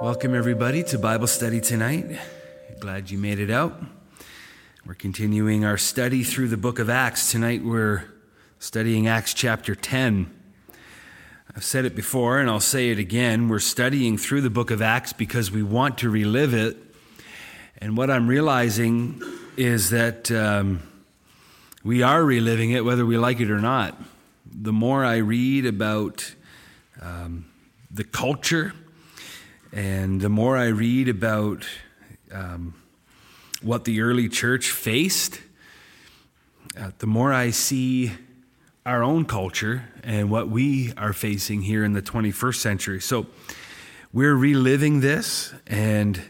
Welcome, everybody, to Bible study tonight. Glad you made it out. We're continuing our study through the book of Acts. Tonight, we're studying Acts chapter 10. I've said it before, and I'll say it again. We're studying through the book of Acts because we want to relive it. And what I'm realizing is that um, we are reliving it whether we like it or not. The more I read about um, the culture, and the more I read about um, what the early church faced, uh, the more I see our own culture and what we are facing here in the 21st century. So we're reliving this, and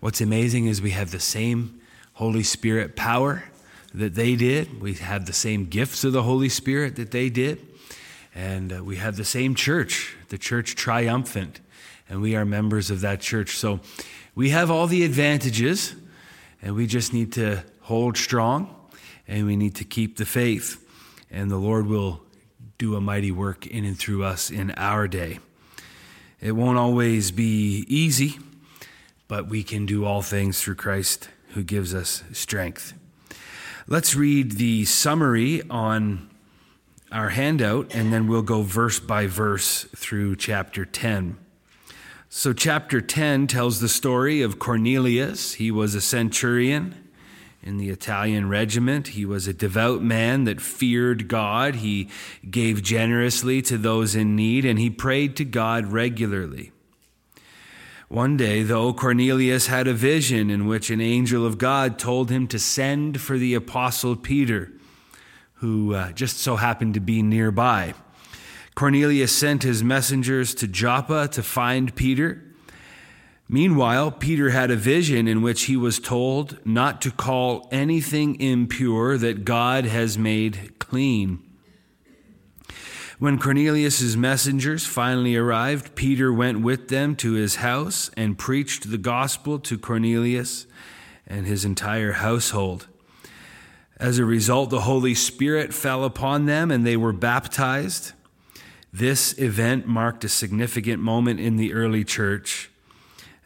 what's amazing is we have the same Holy Spirit power that they did. We have the same gifts of the Holy Spirit that they did. And uh, we have the same church, the church triumphant and we are members of that church. So we have all the advantages, and we just need to hold strong and we need to keep the faith. And the Lord will do a mighty work in and through us in our day. It won't always be easy, but we can do all things through Christ who gives us strength. Let's read the summary on our handout, and then we'll go verse by verse through chapter 10. So, chapter 10 tells the story of Cornelius. He was a centurion in the Italian regiment. He was a devout man that feared God. He gave generously to those in need, and he prayed to God regularly. One day, though, Cornelius had a vision in which an angel of God told him to send for the apostle Peter, who uh, just so happened to be nearby. Cornelius sent his messengers to Joppa to find Peter. Meanwhile, Peter had a vision in which he was told not to call anything impure that God has made clean. When Cornelius's messengers finally arrived, Peter went with them to his house and preached the gospel to Cornelius and his entire household. As a result, the Holy Spirit fell upon them and they were baptized. This event marked a significant moment in the early church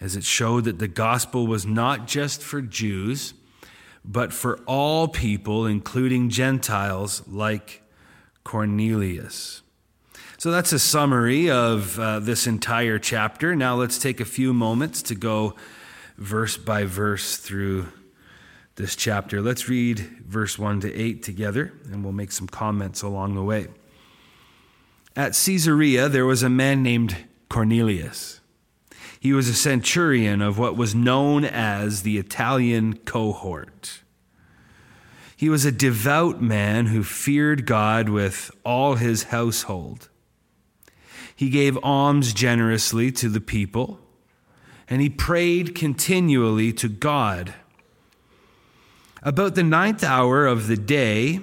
as it showed that the gospel was not just for Jews, but for all people, including Gentiles like Cornelius. So that's a summary of uh, this entire chapter. Now let's take a few moments to go verse by verse through this chapter. Let's read verse 1 to 8 together, and we'll make some comments along the way. At Caesarea, there was a man named Cornelius. He was a centurion of what was known as the Italian cohort. He was a devout man who feared God with all his household. He gave alms generously to the people, and he prayed continually to God. About the ninth hour of the day,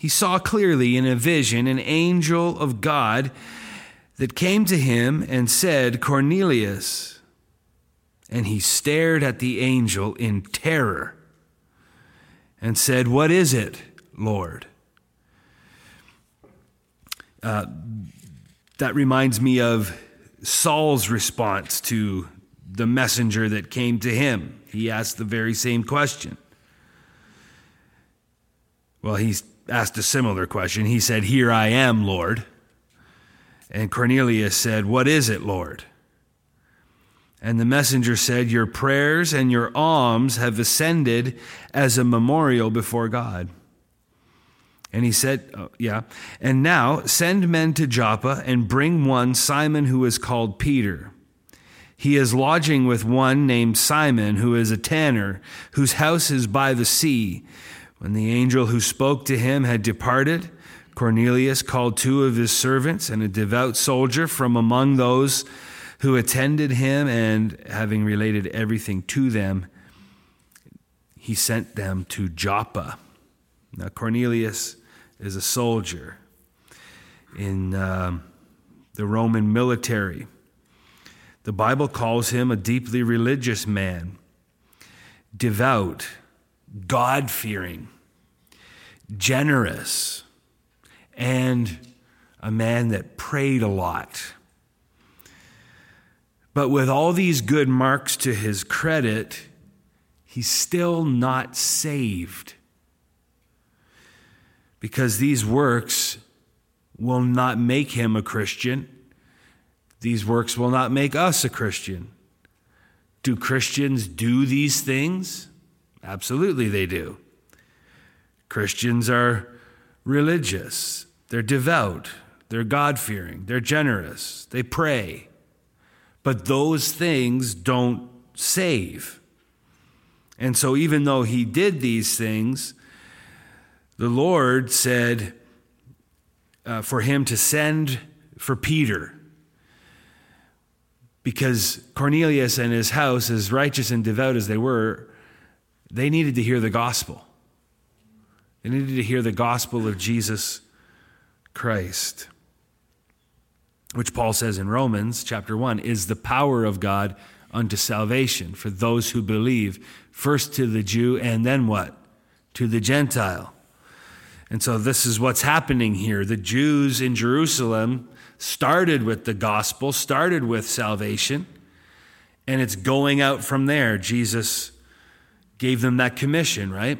he saw clearly in a vision an angel of God that came to him and said, Cornelius. And he stared at the angel in terror and said, What is it, Lord? Uh, that reminds me of Saul's response to the messenger that came to him. He asked the very same question. Well, he's asked a similar question. He said, Here I am, Lord. And Cornelius said, What is it, Lord? And the messenger said, Your prayers and your alms have ascended as a memorial before God. And he said, oh, Yeah. And now send men to Joppa and bring one, Simon, who is called Peter. He is lodging with one named Simon, who is a tanner, whose house is by the sea. When the angel who spoke to him had departed, Cornelius called two of his servants and a devout soldier from among those who attended him, and having related everything to them, he sent them to Joppa. Now, Cornelius is a soldier in um, the Roman military. The Bible calls him a deeply religious man, devout God fearing, generous, and a man that prayed a lot. But with all these good marks to his credit, he's still not saved. Because these works will not make him a Christian. These works will not make us a Christian. Do Christians do these things? Absolutely, they do. Christians are religious, they're devout, they're God fearing, they're generous, they pray. But those things don't save. And so, even though he did these things, the Lord said uh, for him to send for Peter because Cornelius and his house, as righteous and devout as they were, they needed to hear the gospel. They needed to hear the gospel of Jesus Christ, which Paul says in Romans chapter 1 is the power of God unto salvation for those who believe, first to the Jew and then what? To the Gentile. And so this is what's happening here. The Jews in Jerusalem started with the gospel, started with salvation, and it's going out from there. Jesus gave them that commission, right?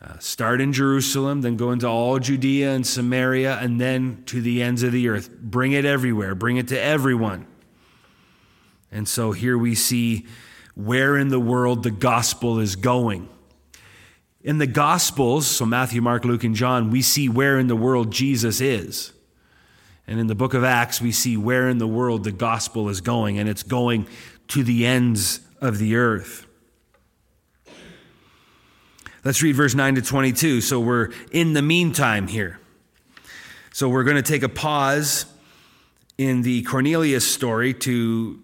Uh, start in Jerusalem, then go into all Judea and Samaria, and then to the ends of the earth. Bring it everywhere, bring it to everyone. And so here we see where in the world the gospel is going. In the Gospels, so Matthew, Mark, Luke, and John, we see where in the world Jesus is. And in the book of Acts, we see where in the world the gospel is going, and it's going to the ends of the earth. Let's read verse 9 to 22. So we're in the meantime here. So we're going to take a pause in the Cornelius story to,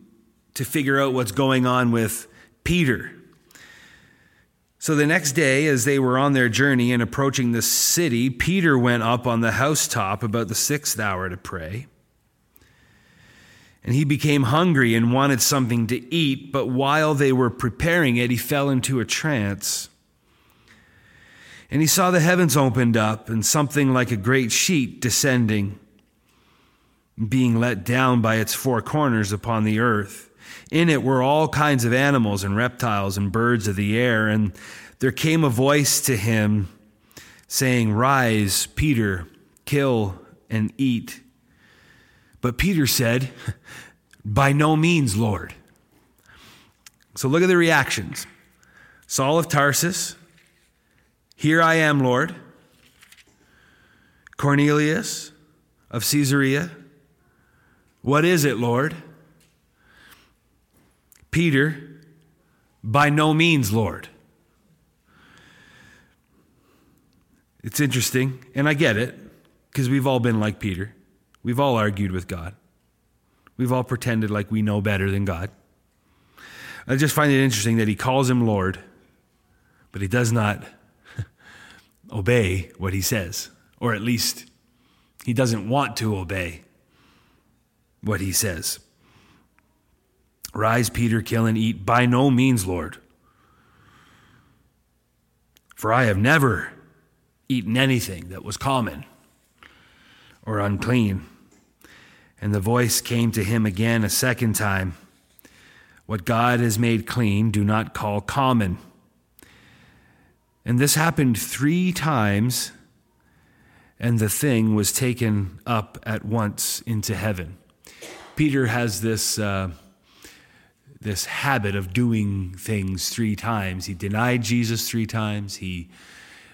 to figure out what's going on with Peter. So the next day, as they were on their journey and approaching the city, Peter went up on the housetop about the sixth hour to pray. And he became hungry and wanted something to eat, but while they were preparing it, he fell into a trance. And he saw the heavens opened up and something like a great sheet descending, being let down by its four corners upon the earth. In it were all kinds of animals and reptiles and birds of the air. And there came a voice to him saying, Rise, Peter, kill and eat. But Peter said, By no means, Lord. So look at the reactions. Saul of Tarsus, here I am, Lord. Cornelius of Caesarea, what is it, Lord? Peter, by no means, Lord. It's interesting, and I get it, because we've all been like Peter. We've all argued with God. We've all pretended like we know better than God. I just find it interesting that he calls him Lord, but he does not obey what he says, or at least he doesn't want to obey what he says. Rise, Peter, kill and eat. By no means, Lord. For I have never eaten anything that was common or unclean. And the voice came to him again a second time What God has made clean, do not call common. And this happened three times, and the thing was taken up at once into heaven. Peter has this, uh, this habit of doing things three times. He denied Jesus three times. He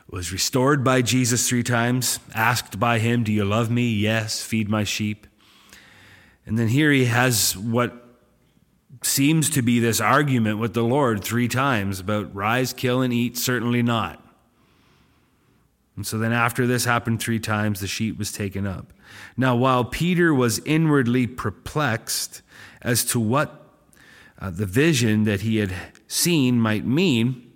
was restored by Jesus three times, asked by him, Do you love me? Yes, feed my sheep. And then here he has what seems to be this argument with the Lord three times about rise, kill, and eat, certainly not. And so then, after this happened three times, the sheet was taken up. Now, while Peter was inwardly perplexed as to what uh, the vision that he had seen might mean,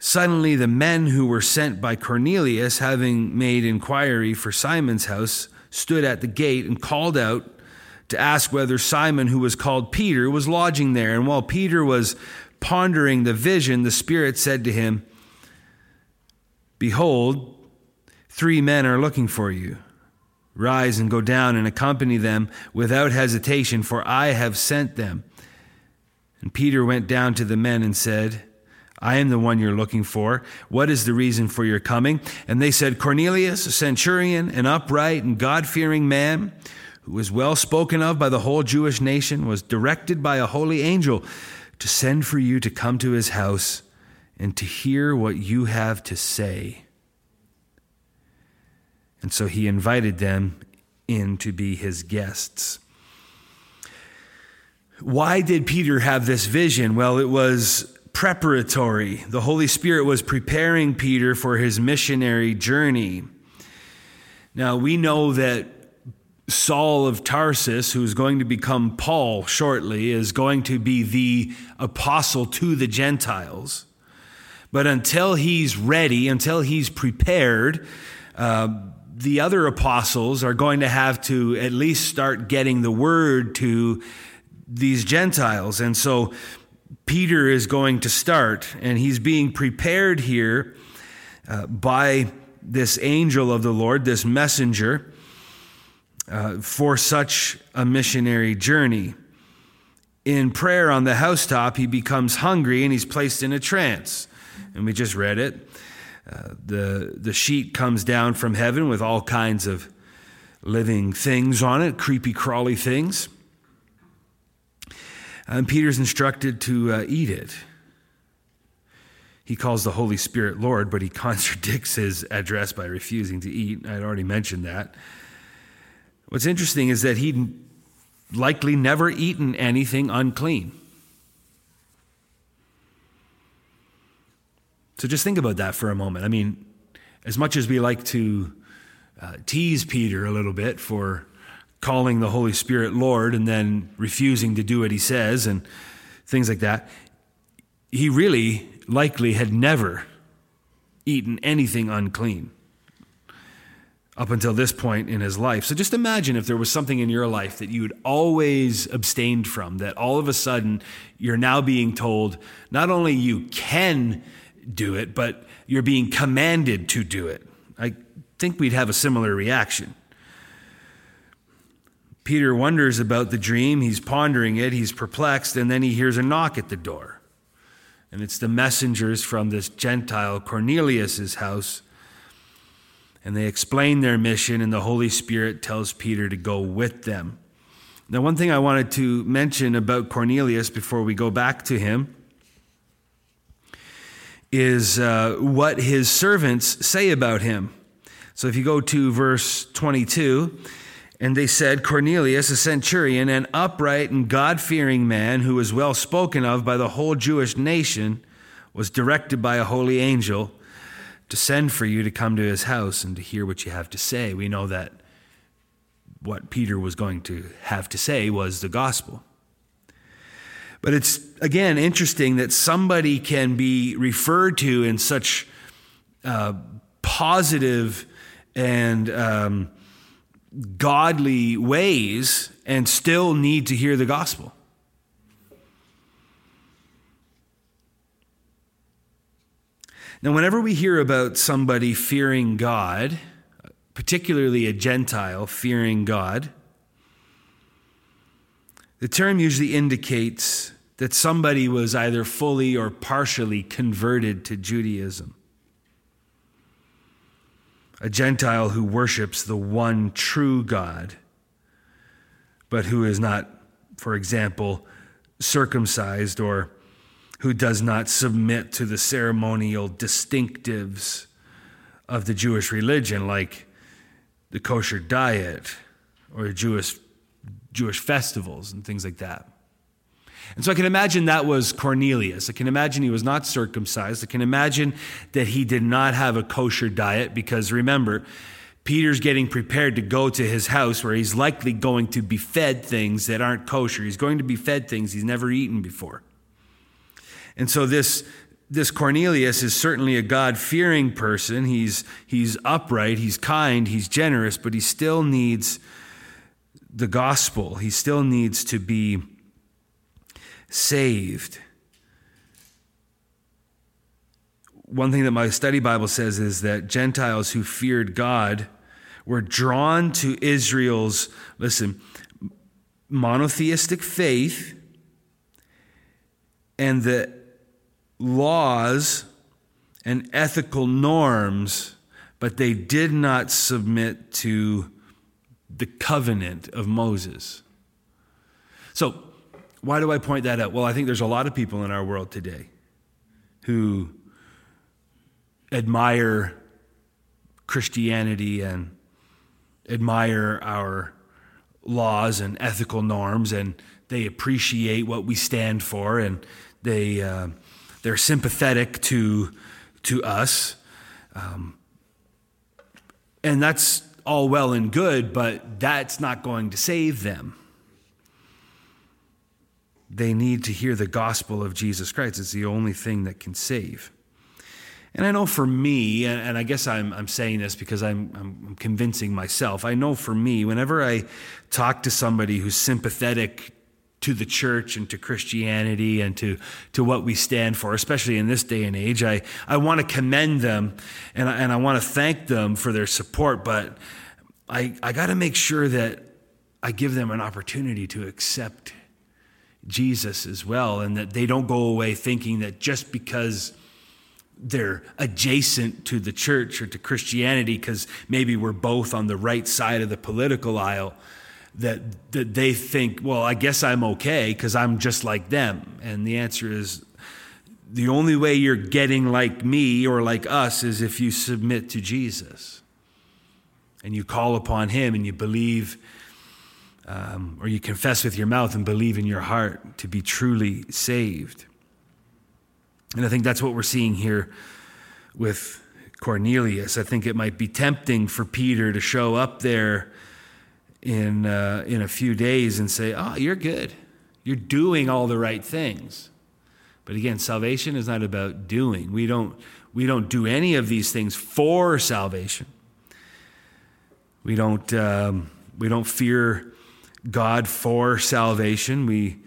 suddenly the men who were sent by Cornelius, having made inquiry for Simon's house, stood at the gate and called out to ask whether Simon, who was called Peter, was lodging there. And while Peter was pondering the vision, the Spirit said to him, Behold, three men are looking for you. Rise and go down and accompany them without hesitation, for I have sent them. And Peter went down to the men and said, I am the one you're looking for. What is the reason for your coming? And they said, Cornelius, a centurion, an upright and God fearing man, who was well spoken of by the whole Jewish nation, was directed by a holy angel to send for you to come to his house and to hear what you have to say. And so he invited them in to be his guests. Why did Peter have this vision? Well, it was preparatory. The Holy Spirit was preparing Peter for his missionary journey. Now, we know that Saul of Tarsus, who's going to become Paul shortly, is going to be the apostle to the Gentiles. But until he's ready, until he's prepared, uh, the other apostles are going to have to at least start getting the word to these Gentiles. And so Peter is going to start, and he's being prepared here uh, by this angel of the Lord, this messenger, uh, for such a missionary journey. In prayer on the housetop, he becomes hungry and he's placed in a trance. And we just read it the, the sheet comes down from heaven with all kinds of living things on it, creepy, crawly things. And Peter's instructed to uh, eat it. He calls the Holy Spirit Lord, but he contradicts his address by refusing to eat. I'd already mentioned that. What's interesting is that he'd likely never eaten anything unclean. So just think about that for a moment. I mean, as much as we like to uh, tease Peter a little bit for calling the Holy Spirit Lord and then refusing to do what he says and things like that, he really likely had never eaten anything unclean up until this point in his life. So just imagine if there was something in your life that you had always abstained from, that all of a sudden you're now being told not only you can do it, but you're being commanded to do it. I think we'd have a similar reaction. Peter wonders about the dream. He's pondering it. He's perplexed. And then he hears a knock at the door. And it's the messengers from this Gentile Cornelius's house. And they explain their mission, and the Holy Spirit tells Peter to go with them. Now, one thing I wanted to mention about Cornelius before we go back to him is uh, what his servants say about him. So if you go to verse 22, and they said, Cornelius, a centurion, an upright and God fearing man who was well spoken of by the whole Jewish nation, was directed by a holy angel to send for you to come to his house and to hear what you have to say. We know that what Peter was going to have to say was the gospel. But it's, again, interesting that somebody can be referred to in such uh, positive and um, godly ways and still need to hear the gospel. Now, whenever we hear about somebody fearing God, particularly a Gentile fearing God, the term usually indicates that somebody was either fully or partially converted to Judaism. A Gentile who worships the one true God, but who is not, for example, circumcised or who does not submit to the ceremonial distinctives of the Jewish religion, like the kosher diet or Jewish Jewish festivals and things like that. And so I can imagine that was Cornelius. I can imagine he was not circumcised. I can imagine that he did not have a kosher diet because remember, Peter's getting prepared to go to his house where he's likely going to be fed things that aren't kosher. He's going to be fed things he's never eaten before. And so this, this Cornelius is certainly a God fearing person. He's, he's upright, he's kind, he's generous, but he still needs the gospel. He still needs to be saved. One thing that my study Bible says is that Gentiles who feared God were drawn to Israel's, listen, monotheistic faith and the laws and ethical norms, but they did not submit to the covenant of Moses. So, why do I point that out? Well, I think there's a lot of people in our world today who admire Christianity and admire our laws and ethical norms, and they appreciate what we stand for, and they uh, they're sympathetic to to us, um, and that's all well and good, but that's not going to save them. They need to hear the gospel of Jesus Christ. It's the only thing that can save. And I know for me, and I guess I'm, I'm saying this because I'm, I'm convincing myself, I know for me, whenever I talk to somebody who's sympathetic to the church and to Christianity and to, to what we stand for, especially in this day and age, I, I want to commend them and I, and I want to thank them for their support, but I, I got to make sure that I give them an opportunity to accept Jesus as well and that they don't go away thinking that just because they're adjacent to the church or to Christianity because maybe we're both on the right side of the political aisle that, that they think, well, I guess I'm okay because I'm just like them. And the answer is the only way you're getting like me or like us is if you submit to Jesus and you call upon Him and you believe. Um, or you confess with your mouth and believe in your heart to be truly saved. And I think that's what we're seeing here with Cornelius. I think it might be tempting for Peter to show up there in, uh, in a few days and say, Oh, you're good. You're doing all the right things. But again, salvation is not about doing. We don't, we don't do any of these things for salvation. We don't, um, we don't fear God for salvation. We,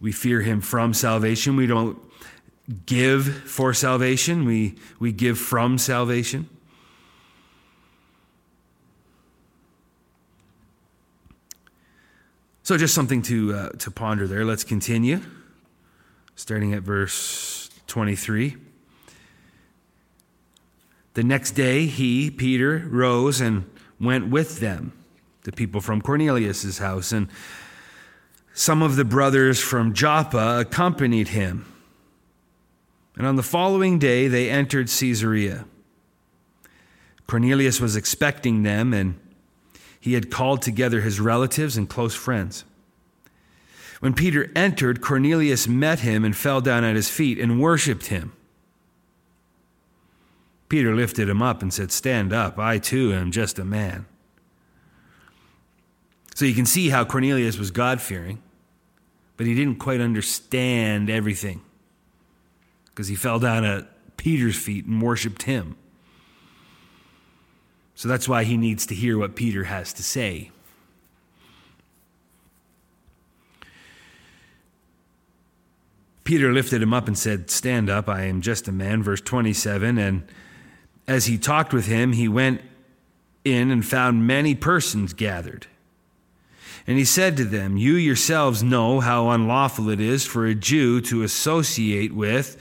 we fear Him from salvation. We don't give for salvation, we, we give from salvation. So, just something to, uh, to ponder there. Let's continue, starting at verse 23. The next day, he, Peter, rose and went with them, the people from Cornelius' house, and some of the brothers from Joppa accompanied him. And on the following day, they entered Caesarea. Cornelius was expecting them, and he had called together his relatives and close friends. When Peter entered, Cornelius met him and fell down at his feet and worshiped him. Peter lifted him up and said, Stand up, I too am just a man. So you can see how Cornelius was God fearing, but he didn't quite understand everything because he fell down at Peter's feet and worshiped him. So that's why he needs to hear what Peter has to say. Peter lifted him up and said, Stand up, I am just a man. Verse 27. And as he talked with him, he went in and found many persons gathered. And he said to them, You yourselves know how unlawful it is for a Jew to associate with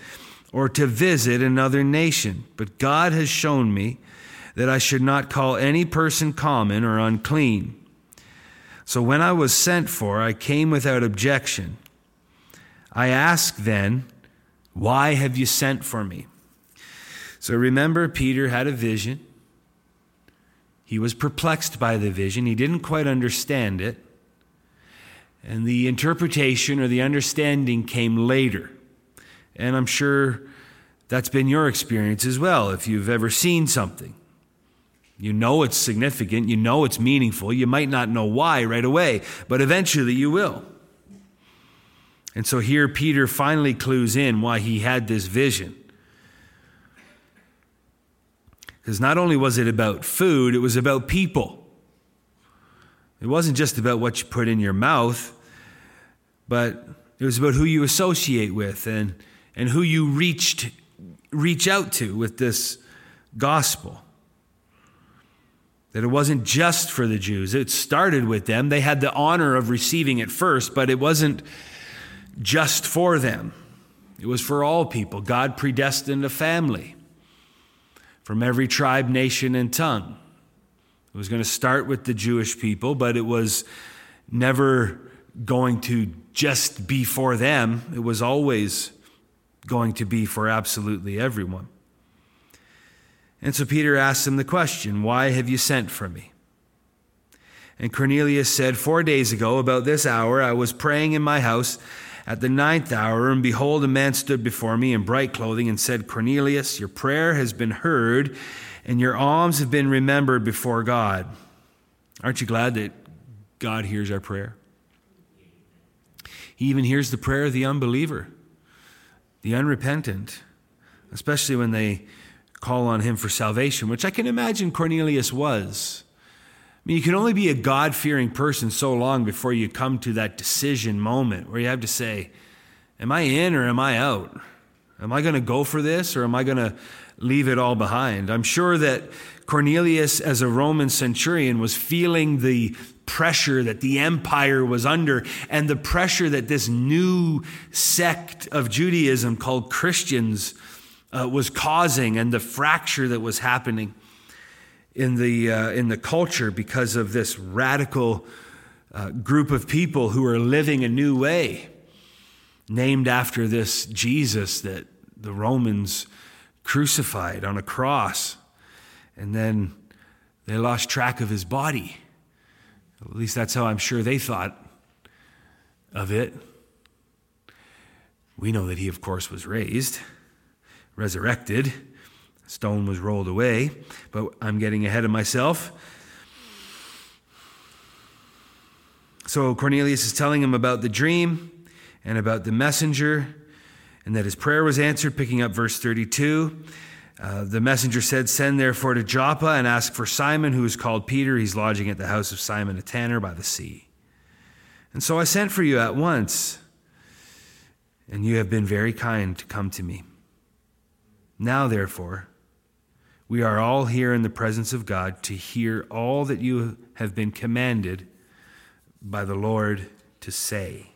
or to visit another nation. But God has shown me that I should not call any person common or unclean. So when I was sent for, I came without objection. I asked then, Why have you sent for me? So remember, Peter had a vision. He was perplexed by the vision. He didn't quite understand it. And the interpretation or the understanding came later. And I'm sure that's been your experience as well. If you've ever seen something, you know it's significant, you know it's meaningful. You might not know why right away, but eventually you will. And so here Peter finally clues in why he had this vision. Because not only was it about food, it was about people. It wasn't just about what you put in your mouth, but it was about who you associate with and and who you reached, reach out to with this gospel. That it wasn't just for the Jews. It started with them. They had the honor of receiving it first, but it wasn't just for them. It was for all people. God predestined a family from every tribe, nation, and tongue. It was going to start with the Jewish people, but it was never going to just be for them. It was always going to be for absolutely everyone. And so Peter asked him the question, Why have you sent for me? And Cornelius said, Four days ago, about this hour, I was praying in my house at the ninth hour, and behold, a man stood before me in bright clothing and said, Cornelius, your prayer has been heard, and your alms have been remembered before God. Aren't you glad that God hears our prayer? He even hears the prayer of the unbeliever, the unrepentant, especially when they call on him for salvation, which I can imagine Cornelius was. I mean, you can only be a God fearing person so long before you come to that decision moment where you have to say, Am I in or am I out? Am I going to go for this or am I going to leave it all behind? I'm sure that Cornelius, as a Roman centurion, was feeling the pressure that the empire was under and the pressure that this new sect of Judaism called Christians uh, was causing and the fracture that was happening in the, uh, in the culture because of this radical uh, group of people who are living a new way, named after this Jesus that the Romans crucified on a cross. And then they lost track of his body. At least that's how I'm sure they thought of it. We know that he, of course, was raised resurrected. Stone was rolled away, but I'm getting ahead of myself. So Cornelius is telling him about the dream and about the messenger, and that his prayer was answered, picking up verse 32. Uh, the messenger said, Send therefore to Joppa and ask for Simon, who is called Peter. He's lodging at the house of Simon a tanner by the sea. And so I sent for you at once, and you have been very kind to come to me. Now, therefore, we are all here in the presence of God to hear all that you have been commanded by the Lord to say.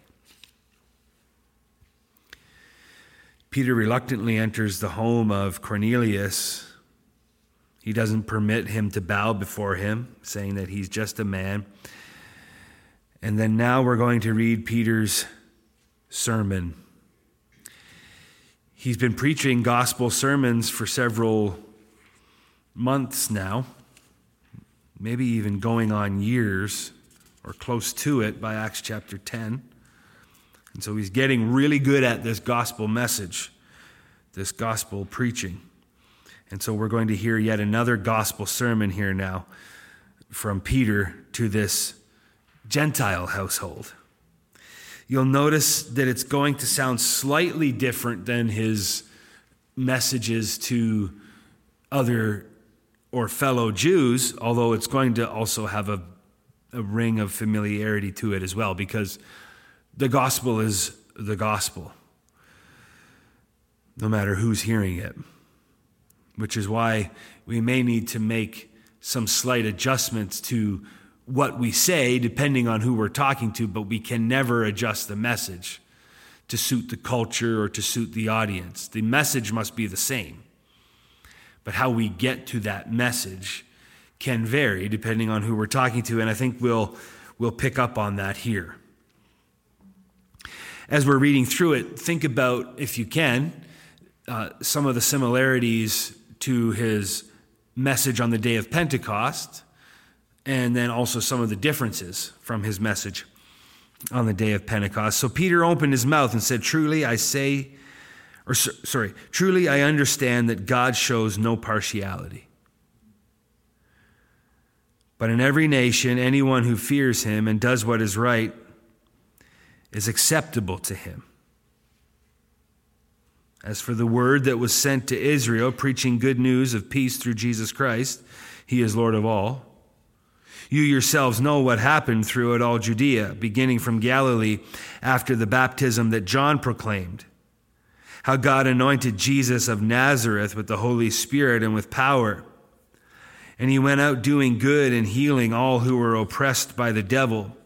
Peter reluctantly enters the home of Cornelius. He doesn't permit him to bow before him, saying that he's just a man. And then now we're going to read Peter's sermon. He's been preaching gospel sermons for several months now, maybe even going on years or close to it by Acts chapter 10. And so he's getting really good at this gospel message, this gospel preaching. And so we're going to hear yet another gospel sermon here now from Peter to this Gentile household you'll notice that it's going to sound slightly different than his messages to other or fellow Jews, although it's going to also have a, a ring of familiarity to it as well, because the gospel is the gospel, no matter who's hearing it, which is why we may need to make some slight adjustments to what we say, depending on who we're talking to, but we can never adjust the message to suit the culture or to suit the audience. The message must be the same. But how we get to that message can vary depending on who we're talking to, and I think we'll, we'll pick up on that here. As we're reading through it, think about, if you can, uh, some of the similarities to his message on the day of Pentecost and then also some of the differences from his message on the day of Pentecost. So Peter opened his mouth and said, Truly I say, or sorry, truly I understand that God shows no partiality. But in every nation, anyone who fears him and does what is right is acceptable to him. As for the word that was sent to Israel, preaching good news of peace through Jesus Christ, he is Lord of all. You yourselves know what happened throughout all Judea, beginning from Galilee after the baptism that John proclaimed. How God anointed Jesus of Nazareth with the Holy Spirit and with power, And he went out doing good and healing all who were oppressed by the devil.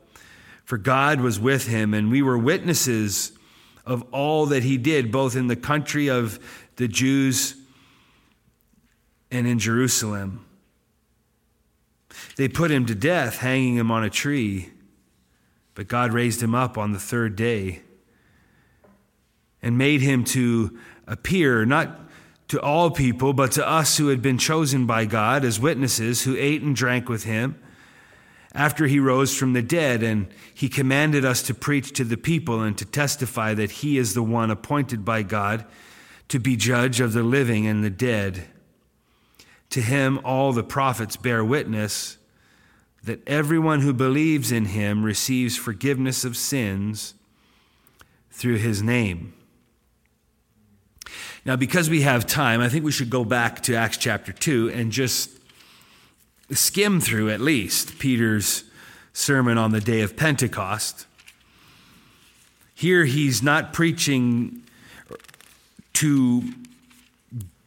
For God was with him, and we were witnesses of all that he did, both in the country of the Jews and in Jerusalem. They put him to death, hanging him on a tree, but God raised him up on the third day and made him to appear, not to all people, but to us who had been chosen by God as witnesses, who ate and drank with him after he rose from the dead. And he commanded us to preach to the people and to testify that he is the one appointed by God to be judge of the living and the dead. To him, all the prophets bear witness that everyone who believes in him receives forgiveness of sins through his name. Now, because we have time, I think we should go back to Acts chapter 2 and just skim through at least Peter's sermon on the day of Pentecost. Here, he's not preaching to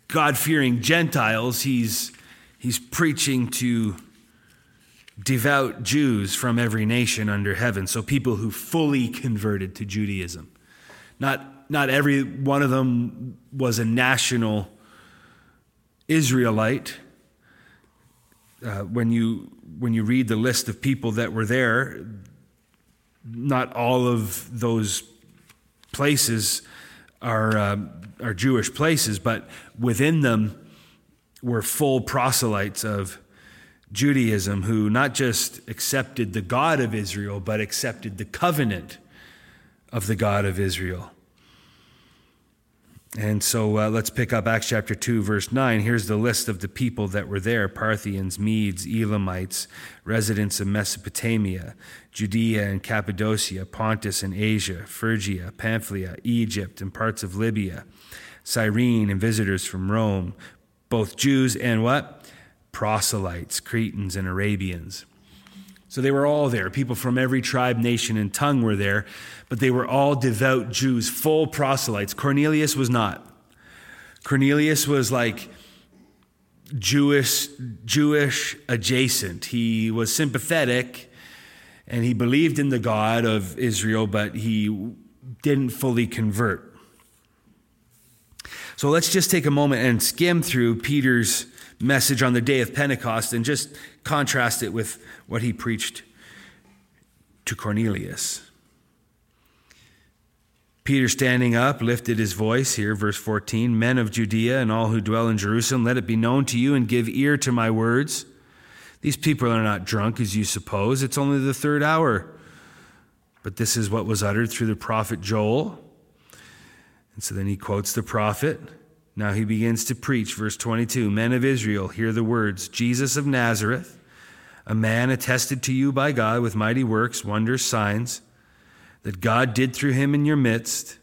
God fearing Gentiles, he's, he's preaching to devout Jews from every nation under heaven. So, people who fully converted to Judaism. Not not every one of them was a national Israelite. Uh, when you when you read the list of people that were there, not all of those places are uh, are Jewish places, but within them were full proselytes of Judaism who not just accepted the God of Israel, but accepted the covenant of the God of Israel. And so uh, let's pick up Acts chapter 2, verse 9. Here's the list of the people that were there Parthians, Medes, Elamites, residents of Mesopotamia, Judea and Cappadocia, Pontus and Asia, Phrygia, Pamphylia, Egypt, and parts of Libya, Cyrene, and visitors from Rome, both Jews and what? Proselytes, Cretans, and Arabians. So they were all there. People from every tribe, nation, and tongue were there, but they were all devout Jews, full proselytes. Cornelius was not. Cornelius was like Jewish, Jewish adjacent. He was sympathetic and he believed in the God of Israel, but he didn't fully convert. So let's just take a moment and skim through Peter's message on the day of Pentecost and just contrast it with what he preached to Cornelius. Peter, standing up, lifted his voice here, verse 14 Men of Judea and all who dwell in Jerusalem, let it be known to you and give ear to my words. These people are not drunk as you suppose. It's only the third hour. But this is what was uttered through the prophet Joel. And so then he quotes the prophet. Now he begins to preach, verse 22 Men of Israel, hear the words Jesus of Nazareth, a man attested to you by God with mighty works, wonders, signs, that God did through him in your midst.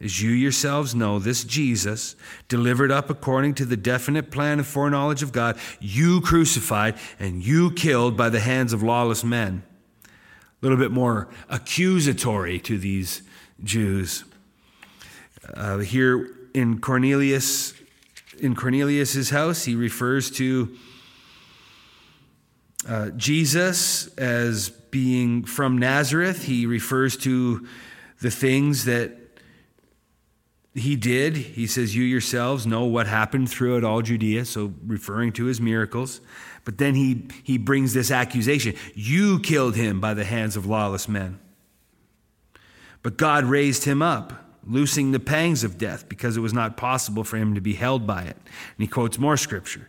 As you yourselves know, this Jesus, delivered up according to the definite plan of foreknowledge of God, you crucified and you killed by the hands of lawless men. A little bit more accusatory to these Jews. Uh, here in Cornelius in Cornelius's house, he refers to uh, Jesus as being from Nazareth. He refers to the things that he did. He says, You yourselves know what happened throughout all Judea, so referring to his miracles. But then he, he brings this accusation You killed him by the hands of lawless men. But God raised him up loosing the pangs of death because it was not possible for him to be held by it. And he quotes more scripture.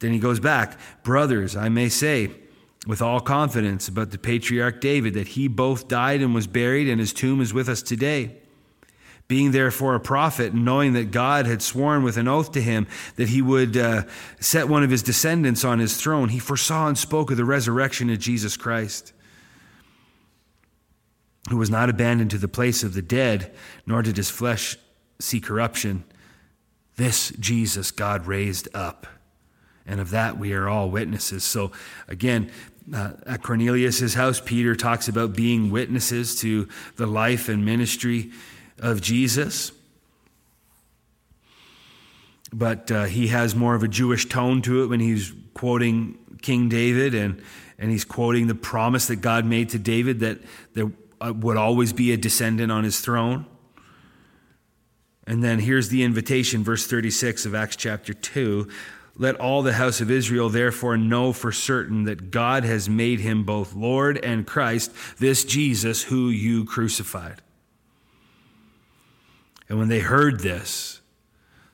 Then he goes back, Brothers, I may say with all confidence about the patriarch David that he both died and was buried, and his tomb is with us today. Being therefore a prophet, and knowing that God had sworn with an oath to him that he would uh, set one of his descendants on his throne, he foresaw and spoke of the resurrection of Jesus Christ who was not abandoned to the place of the dead, nor did his flesh see corruption. This Jesus God raised up. And of that we are all witnesses. So again, uh, at Cornelius' house, Peter talks about being witnesses to the life and ministry of Jesus. but uh, he has more of a Jewish tone to it when he's quoting King David and, and he's quoting the promise that God made to David that there uh, would always be a descendant on his throne. And then here's the invitation, verse 36 of Acts chapter 2. Let all the house of Israel therefore know for certain that God has made him both Lord and Christ, this Jesus who you crucified. And when they heard this,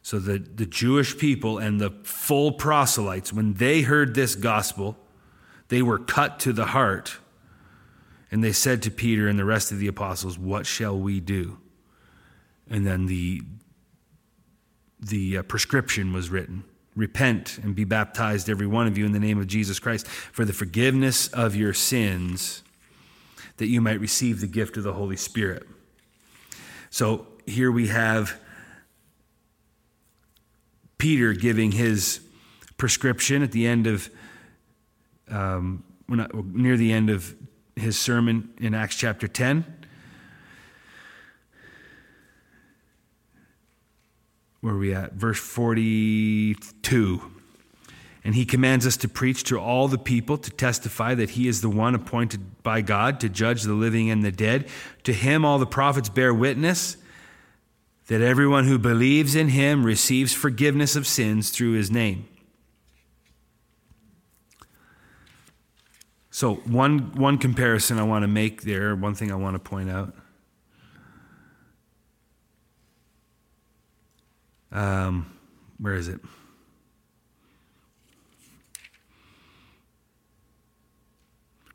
so the, the Jewish people and the full proselytes, when they heard this gospel, they were cut to the heart. And they said to Peter and the rest of the apostles, What shall we do? And then the, the uh, prescription was written Repent and be baptized, every one of you, in the name of Jesus Christ, for the forgiveness of your sins, that you might receive the gift of the Holy Spirit. So here we have Peter giving his prescription at the end of, um, near the end of his sermon in Acts chapter 10. where are we at? Verse 42. And he commands us to preach to all the people, to testify that he is the one appointed by God to judge the living and the dead. To him, all the prophets bear witness that everyone who believes in him receives forgiveness of sins through his name. So, one, one comparison I want to make there, one thing I want to point out. Um, where is it?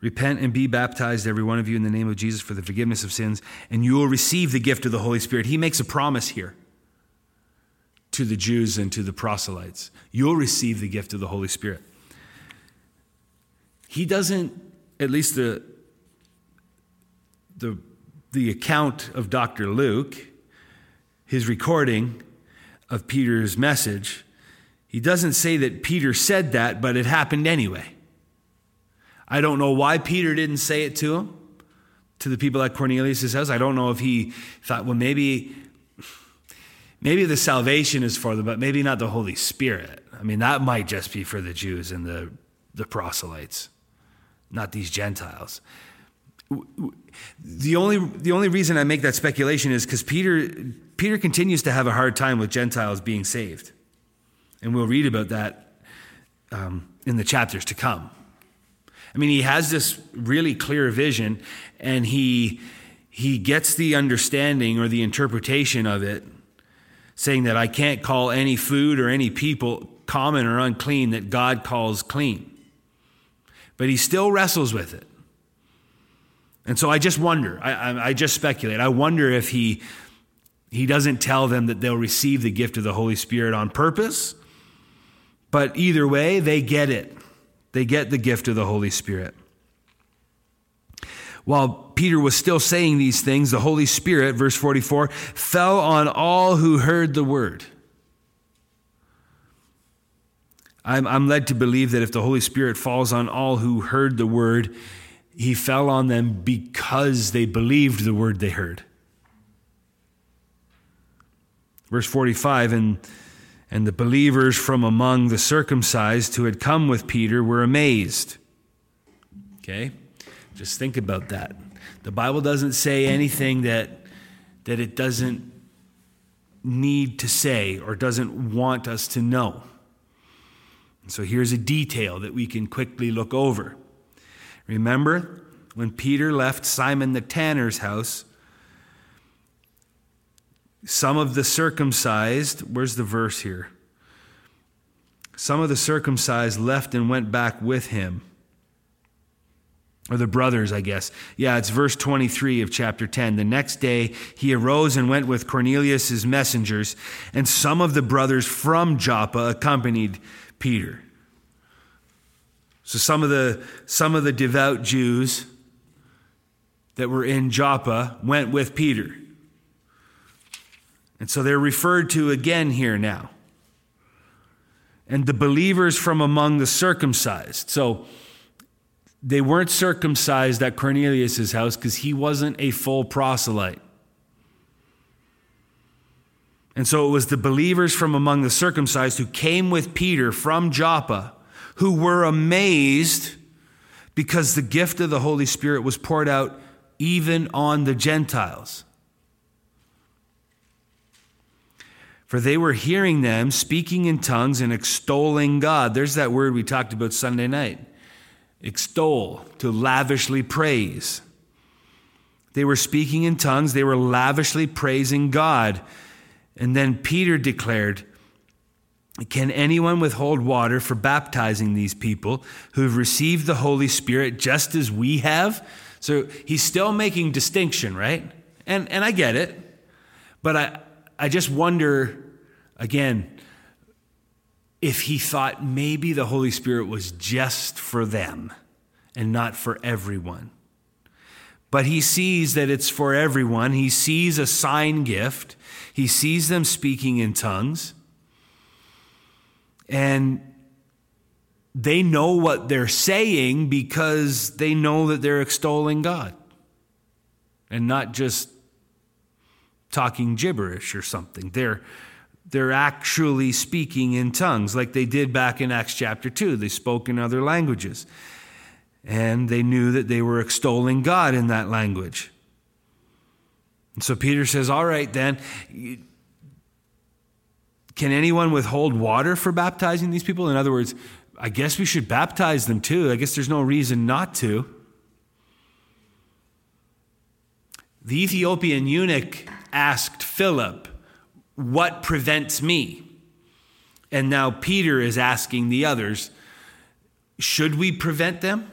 Repent and be baptized, every one of you, in the name of Jesus for the forgiveness of sins, and you will receive the gift of the Holy Spirit. He makes a promise here to the Jews and to the proselytes. You'll receive the gift of the Holy Spirit. He doesn't, at least the, the, the account of Dr. Luke, his recording, of Peter's message, he doesn't say that Peter said that, but it happened anyway. I don't know why Peter didn't say it to him, to the people at Cornelius' house. I don't know if he thought, well, maybe, maybe the salvation is for them, but maybe not the Holy Spirit. I mean, that might just be for the Jews and the, the proselytes, not these Gentiles. The only, the only reason I make that speculation is because Peter, Peter continues to have a hard time with Gentiles being saved. And we'll read about that um, in the chapters to come. I mean, he has this really clear vision, and he, he gets the understanding or the interpretation of it, saying that I can't call any food or any people common or unclean that God calls clean. But he still wrestles with it. And so I just wonder, I, I, just speculate, I wonder if he, he doesn't tell them that they'll receive the gift of the Holy Spirit on purpose, but either way, they get it. They get the gift of the Holy Spirit. While Peter was still saying these things, the Holy Spirit, verse 44, fell on all who heard the word. I'm, I'm led to believe that if the Holy Spirit falls on all who heard the word, he fell on them because they believed the word they heard. Verse 45 and, and the believers from among the circumcised who had come with Peter were amazed. Okay? Just think about that. The Bible doesn't say anything that, that it doesn't need to say or doesn't want us to know. So here's a detail that we can quickly look over. Remember when Peter left Simon the tanner's house? Some of the circumcised, where's the verse here? Some of the circumcised left and went back with him. Or the brothers, I guess. Yeah, it's verse 23 of chapter 10. The next day he arose and went with Cornelius' messengers, and some of the brothers from Joppa accompanied Peter. So some of the, some of the devout Jews that were in Joppa went with Peter. And so they're referred to again here now. And the believers from among the circumcised. So they weren't circumcised at Cornelius' house because he wasn't a full proselyte. And so it was the believers from among the circumcised who came with Peter from Joppa who were amazed because the gift of the Holy Spirit was poured out even on the Gentiles. For they were hearing them speaking in tongues and extolling God. There's that word we talked about Sunday night extol, to lavishly praise. They were speaking in tongues, they were lavishly praising God. And then Peter declared, Can anyone withhold water for baptizing these people who have received the Holy Spirit just as we have? So he's still making distinction, right? And, and I get it. But I, I just wonder, again, if he thought maybe the Holy Spirit was just for them and not for everyone. But he sees that it's for everyone. He sees a sign gift. He sees them speaking in tongues. And they know what they're saying because they know that they're extolling God and not just talking gibberish or something. They're, they're actually speaking in tongues like they did back in Acts chapter 2. They spoke in other languages. And they knew that they were extolling God in that language. And so Peter says, All right, then, can anyone withhold water for baptizing these people? In other words, I guess we should baptize them too. I guess there's no reason not to. The Ethiopian eunuch asked Philip, What prevents me? And now Peter is asking the others, Should we prevent them?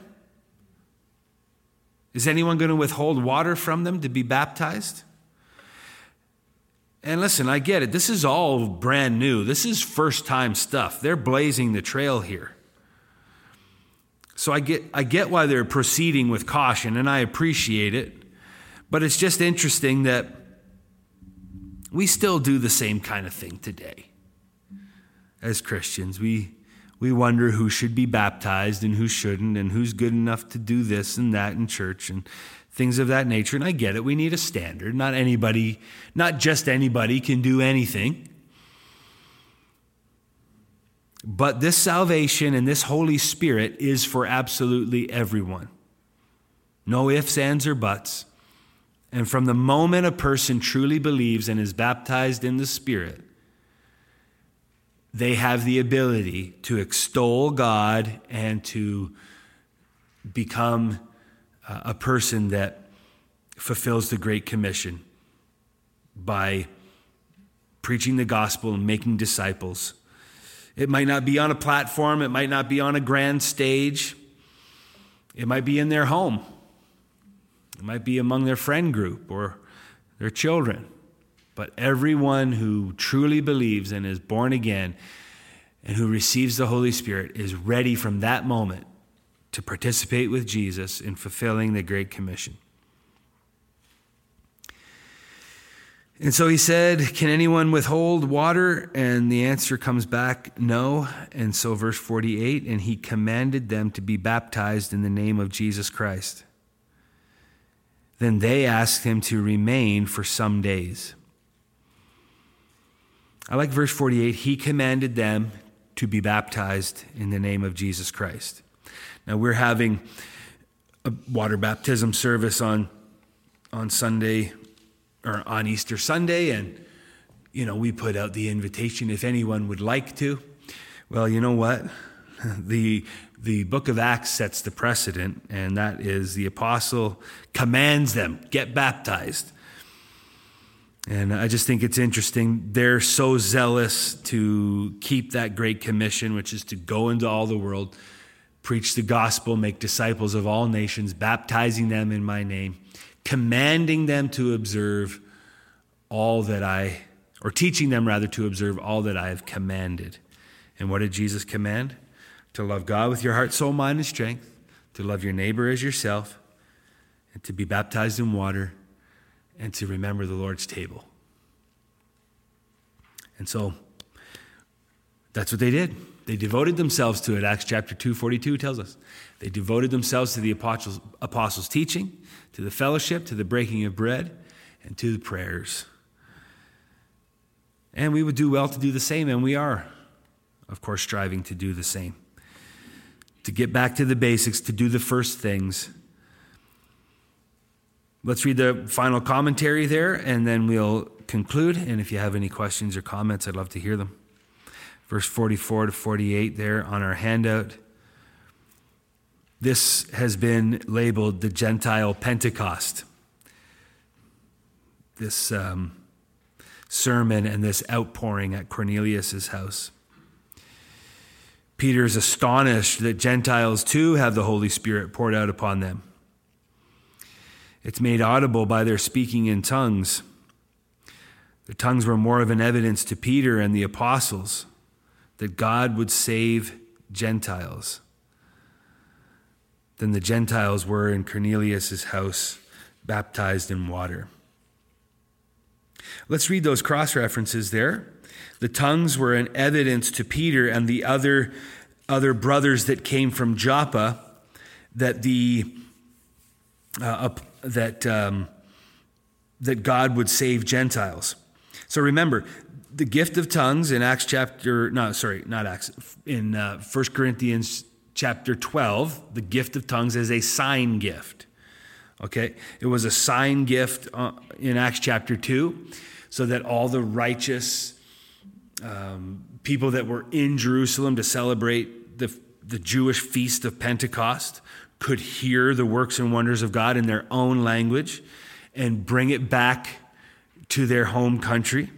Is anyone going to withhold water from them to be baptized? And listen, I get it. This is all brand new. This is first time stuff. They're blazing the trail here. So I get, I get why they're proceeding with caution, and I appreciate it. But it's just interesting that we still do the same kind of thing today as Christians. We, we wonder who should be baptized and who shouldn't, and who's good enough to do this and that in church and things of that nature. And I get it. We need a standard. Not anybody, not just anybody can do anything. But this salvation and this Holy Spirit is for absolutely everyone. No ifs, ands, or buts. And from the moment a person truly believes and is baptized in the Spirit, they have the ability to extol God and to become uh, a person that fulfills the Great Commission by preaching the gospel and making disciples. It might not be on a platform, it might not be on a grand stage, it might be in their home, it might be among their friend group or their children. But everyone who truly believes and is born again and who receives the Holy Spirit is ready from that moment to participate with Jesus in fulfilling the Great Commission. And so he said, Can anyone withhold water? And the answer comes back, No. And so, verse 48 and he commanded them to be baptized in the name of Jesus Christ. Then they asked him to remain for some days. I like verse 48. He commanded them to be baptized in the name of Jesus Christ. Now, we're having a water baptism service on, on Sunday or on Easter Sunday, and, you know, we put out the invitation if anyone would like to. Well, you know what? The, the book of Acts sets the precedent, and that is the apostle commands them get baptized. And I just think it's interesting. They're so zealous to keep that great commission, which is to go into all the world, preach the gospel, make disciples of all nations, baptizing them in my name, commanding them to observe all that I, or teaching them rather to observe all that I have commanded. And what did Jesus command? To love God with your heart, soul, mind, and strength, to love your neighbor as yourself, and to be baptized in water and to remember the Lord's table. And so that's what they did. They devoted themselves to it. Acts chapter 2, 42 tells us. They devoted themselves to the apostles', apostles' teaching, to the fellowship, to the breaking of bread, and to the prayers. And we would do well to do the same, and we are, of course, striving to do the same. To get back to the basics, to do the first things. Let's read the final commentary there, and then we'll conclude. And if you have any questions or comments, I'd love to hear them. Verse 44 to 48 there on our handout. This has been labeled the Gentile Pentecost. This um, sermon and this outpouring at Cornelius' house. Peter is astonished that Gentiles too have the Holy Spirit poured out upon them. It's made audible by their speaking in tongues. Their tongues were more of an evidence to Peter and the apostles that God would save Gentiles than the Gentiles were in Cornelius' house, baptized in water. Let's read those cross references there. The tongues were an evidence to Peter and the other, other brothers that came from Joppa that the uh, that um, that God would save Gentiles. So remember, the gift of tongues in Acts chapter no sorry not Acts in uh, 1 Corinthians chapter 12, the gift of tongues is a sign gift. Okay? It was a sign gift uh, in Acts chapter 2 so that all the righteous um, people that were in Jerusalem to celebrate the, the Jewish feast of Pentecost could hear the works and wonders of God in their own language and bring it back to their home country.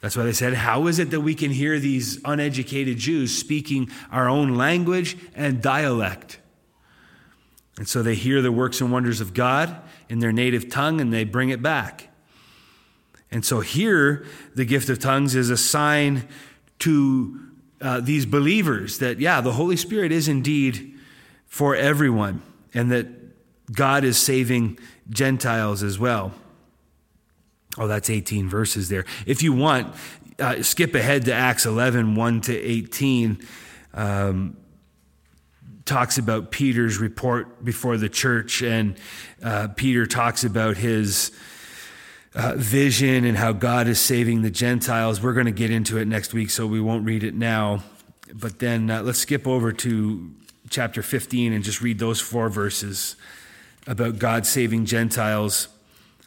That's why they said, How is it that we can hear these uneducated Jews speaking our own language and dialect? And so they hear the works and wonders of God in their native tongue and they bring it back. And so here, the gift of tongues is a sign to uh, these believers that, yeah, the Holy Spirit is indeed for everyone and that God is saving Gentiles as well. Oh, that's 18 verses there. If you want, uh, skip ahead to Acts 11, 1 to 18. Um, talks about Peter's report before the church, and uh, Peter talks about his uh, vision and how God is saving the Gentiles. We're going to get into it next week, so we won't read it now. But then uh, let's skip over to chapter 15 and just read those four verses about God saving Gentiles.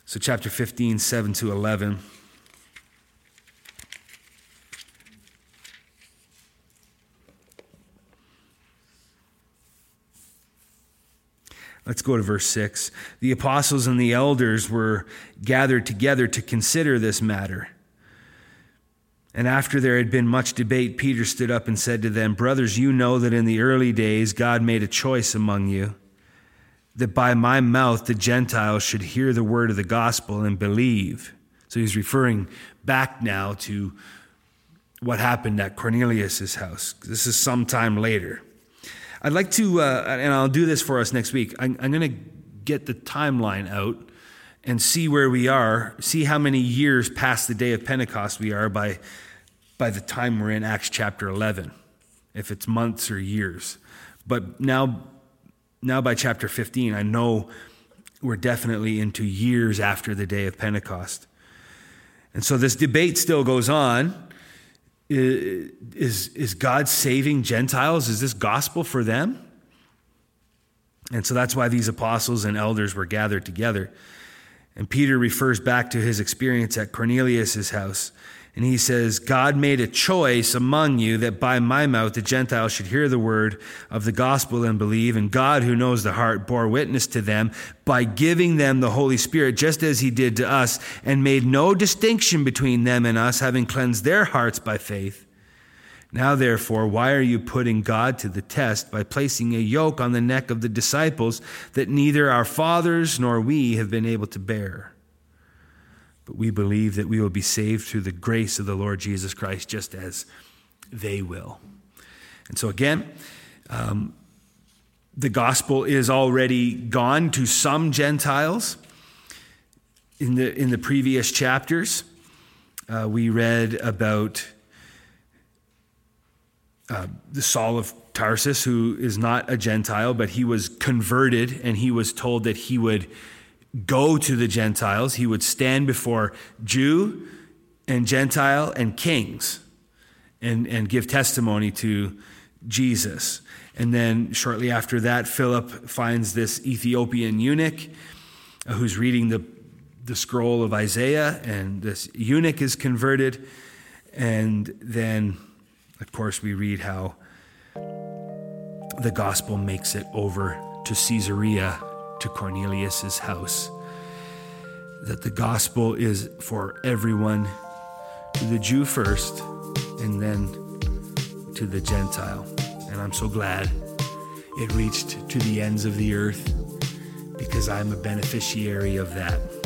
So, chapter 15, 7 to 11. Let's go to verse 6. The apostles and the elders were gathered together to consider this matter. And after there had been much debate, Peter stood up and said to them, Brothers, you know that in the early days God made a choice among you that by my mouth the Gentiles should hear the word of the gospel and believe. So he's referring back now to what happened at Cornelius' house. This is some time later. I'd like to, uh, and I'll do this for us next week. I'm, I'm going to get the timeline out and see where we are, see how many years past the day of Pentecost we are by, by the time we're in Acts chapter 11, if it's months or years. But now, now by chapter 15, I know we're definitely into years after the day of Pentecost. And so this debate still goes on. Is, is God saving Gentiles? Is this gospel for them? And so that's why these apostles and elders were gathered together. And Peter refers back to his experience at Cornelius' house and he says, God made a choice among you that by my mouth the Gentiles should hear the word of the gospel and believe. And God, who knows the heart, bore witness to them by giving them the Holy Spirit, just as he did to us, and made no distinction between them and us, having cleansed their hearts by faith. Now, therefore, why are you putting God to the test by placing a yoke on the neck of the disciples that neither our fathers nor we have been able to bear? But we believe that we will be saved through the grace of the Lord Jesus Christ, just as they will. And so, again, um, the gospel is already gone to some Gentiles. In the, in the previous chapters, uh, we read about uh, the Saul of Tarsus, who is not a Gentile, but he was converted and he was told that he would go to the Gentiles. He would stand before Jew and Gentile and kings and, and give testimony to Jesus. And then shortly after that, Philip finds this Ethiopian eunuch uh, who's reading the, the scroll of Isaiah, and this eunuch is converted. And then, of course, we read how the gospel makes it over to Caesarea, to Cornelius's house. That the gospel is for everyone, to the Jew first, and then to the Gentile. And I'm so glad it reached to the ends of the earth because I'm a beneficiary of that.